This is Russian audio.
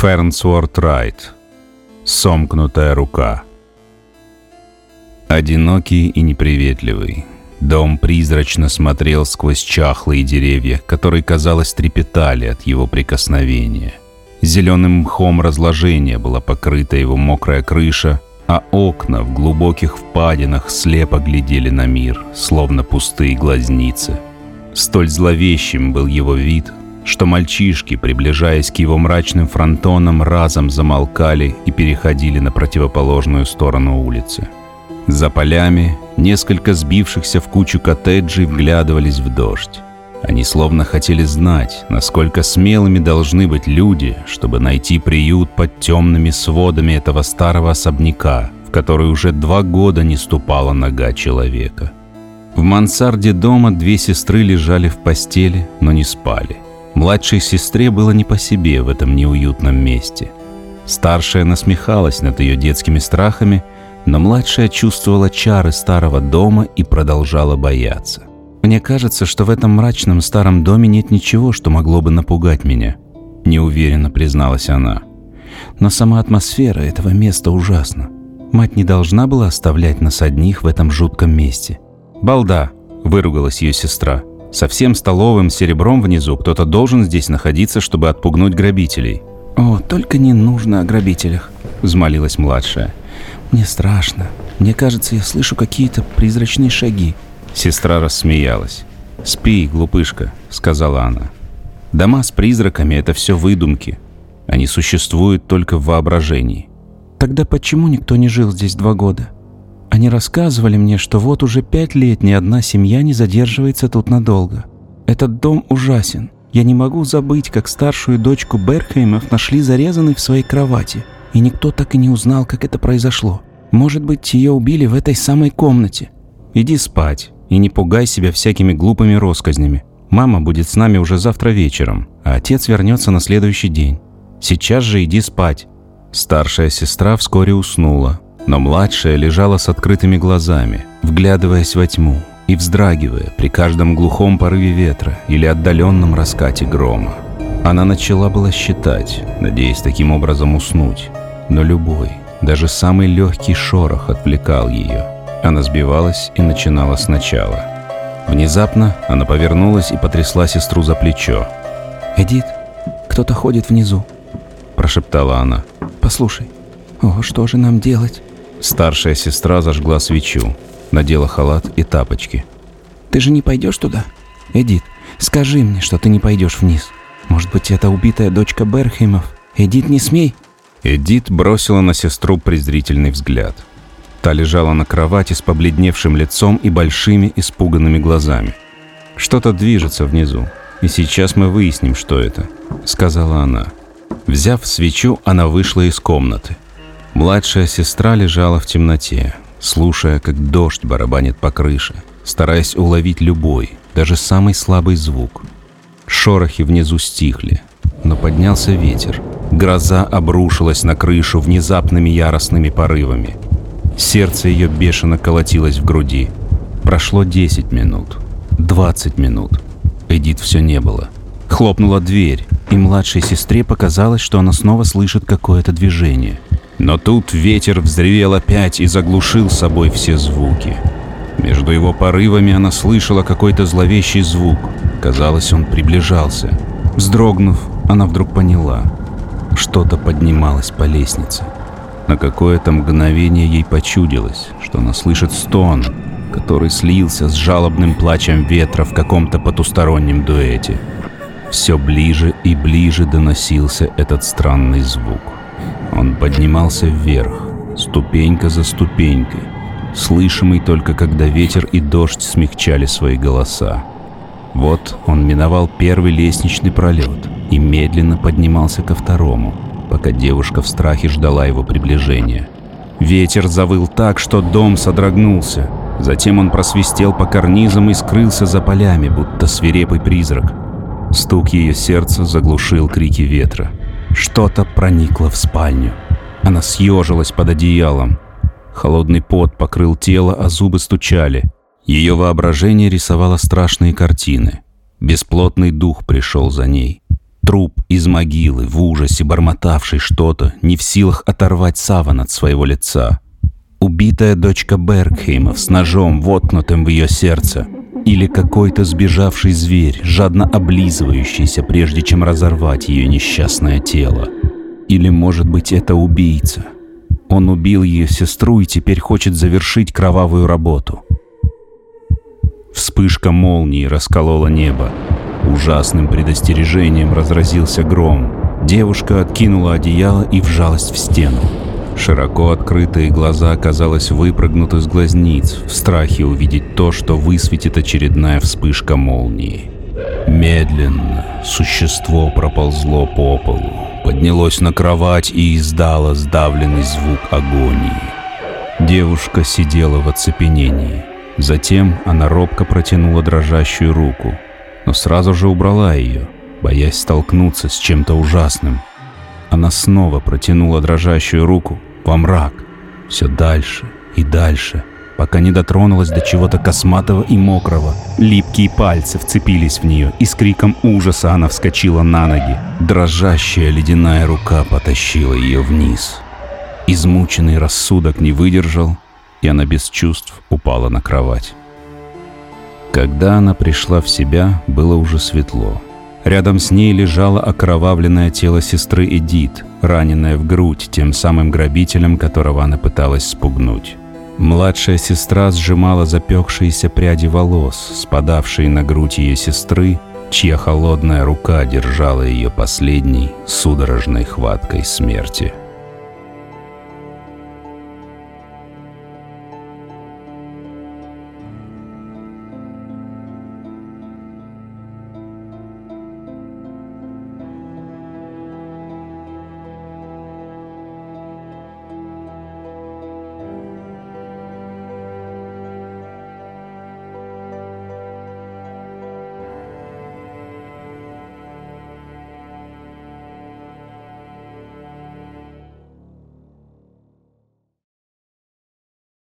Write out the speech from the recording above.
Фернсворт Райт. Сомкнутая рука. Одинокий и неприветливый. Дом призрачно смотрел сквозь чахлые деревья, которые, казалось, трепетали от его прикосновения. Зеленым мхом разложения была покрыта его мокрая крыша, а окна в глубоких впадинах слепо глядели на мир, словно пустые глазницы. Столь зловещим был его вид, что мальчишки, приближаясь к его мрачным фронтонам, разом замолкали и переходили на противоположную сторону улицы. За полями несколько сбившихся в кучу коттеджей вглядывались в дождь. Они словно хотели знать, насколько смелыми должны быть люди, чтобы найти приют под темными сводами этого старого особняка, в который уже два года не ступала нога человека. В мансарде дома две сестры лежали в постели, но не спали. Младшей сестре было не по себе в этом неуютном месте. Старшая насмехалась над ее детскими страхами, но младшая чувствовала чары старого дома и продолжала бояться. Мне кажется, что в этом мрачном старом доме нет ничего, что могло бы напугать меня, неуверенно призналась она. Но сама атмосфера этого места ужасна. Мать не должна была оставлять нас одних в этом жутком месте. «Балда!» – выругалась ее сестра. «Со всем столовым серебром внизу кто-то должен здесь находиться, чтобы отпугнуть грабителей». «О, только не нужно о грабителях», – взмолилась младшая. «Мне страшно. Мне кажется, я слышу какие-то призрачные шаги». Сестра рассмеялась. «Спи, глупышка», — сказала она. «Дома с призраками — это все выдумки. Они существуют только в воображении». «Тогда почему никто не жил здесь два года?» Они рассказывали мне, что вот уже пять лет ни одна семья не задерживается тут надолго. Этот дом ужасен. Я не могу забыть, как старшую дочку Берхеймов нашли зарезанной в своей кровати, и никто так и не узнал, как это произошло. Может быть, ее убили в этой самой комнате. Иди спать, и не пугай себя всякими глупыми россказнями. Мама будет с нами уже завтра вечером, а отец вернется на следующий день. Сейчас же иди спать». Старшая сестра вскоре уснула, но младшая лежала с открытыми глазами, вглядываясь во тьму и вздрагивая при каждом глухом порыве ветра или отдаленном раскате грома. Она начала было считать, надеясь таким образом уснуть, но любой, даже самый легкий шорох отвлекал ее – она сбивалась и начинала сначала. Внезапно она повернулась и потрясла сестру за плечо. «Эдит, кто-то ходит внизу», – прошептала она. «Послушай, о, что же нам делать?» Старшая сестра зажгла свечу, надела халат и тапочки. «Ты же не пойдешь туда? Эдит, скажи мне, что ты не пойдешь вниз. Может быть, это убитая дочка Берхеймов? Эдит, не смей!» Эдит бросила на сестру презрительный взгляд – Та лежала на кровати с побледневшим лицом и большими испуганными глазами. «Что-то движется внизу, и сейчас мы выясним, что это», — сказала она. Взяв свечу, она вышла из комнаты. Младшая сестра лежала в темноте, слушая, как дождь барабанит по крыше, стараясь уловить любой, даже самый слабый звук. Шорохи внизу стихли, но поднялся ветер. Гроза обрушилась на крышу внезапными яростными порывами — Сердце ее бешено колотилось в груди. Прошло 10 минут, 20 минут. Эдит все не было. Хлопнула дверь, и младшей сестре показалось, что она снова слышит какое-то движение. Но тут ветер взревел опять и заглушил собой все звуки. Между его порывами она слышала какой-то зловещий звук. Казалось, он приближался. Вздрогнув, она вдруг поняла. Что-то поднималось по лестнице. На какое-то мгновение ей почудилось, что она слышит стон, который слился с жалобным плачем ветра в каком-то потустороннем дуэте. Все ближе и ближе доносился этот странный звук. Он поднимался вверх, ступенька за ступенькой, слышимый только когда ветер и дождь смягчали свои голоса. Вот он миновал первый лестничный пролет и медленно поднимался ко второму – пока девушка в страхе ждала его приближения. Ветер завыл так, что дом содрогнулся. Затем он просвистел по карнизам и скрылся за полями, будто свирепый призрак. Стук ее сердца заглушил крики ветра. Что-то проникло в спальню. Она съежилась под одеялом. Холодный пот покрыл тело, а зубы стучали. Ее воображение рисовало страшные картины. Бесплотный дух пришел за ней. Труп из могилы, в ужасе бормотавший что-то, не в силах оторвать саван от своего лица. Убитая дочка Бергхеймов с ножом, воткнутым в ее сердце. Или какой-то сбежавший зверь, жадно облизывающийся, прежде чем разорвать ее несчастное тело. Или, может быть, это убийца. Он убил ее сестру и теперь хочет завершить кровавую работу. Вспышка молнии расколола небо. Ужасным предостережением разразился гром. Девушка откинула одеяло и вжалась в стену. Широко открытые глаза, казалось, выпрыгнут из глазниц, в страхе увидеть то, что высветит очередная вспышка молнии. Медленно существо проползло по полу, поднялось на кровать и издало сдавленный звук агонии. Девушка сидела в оцепенении. Затем она робко протянула дрожащую руку, но сразу же убрала ее, боясь столкнуться с чем-то ужасным. Она снова протянула дрожащую руку во мрак, все дальше и дальше, пока не дотронулась до чего-то косматого и мокрого. Липкие пальцы вцепились в нее, и с криком ужаса она вскочила на ноги. Дрожащая ледяная рука потащила ее вниз. Измученный рассудок не выдержал, и она без чувств упала на кровать. Когда она пришла в себя, было уже светло. Рядом с ней лежало окровавленное тело сестры Эдит, раненное в грудь тем самым грабителем, которого она пыталась спугнуть. Младшая сестра сжимала запекшиеся пряди волос, спадавшие на грудь ее сестры, чья холодная рука держала ее последней судорожной хваткой смерти.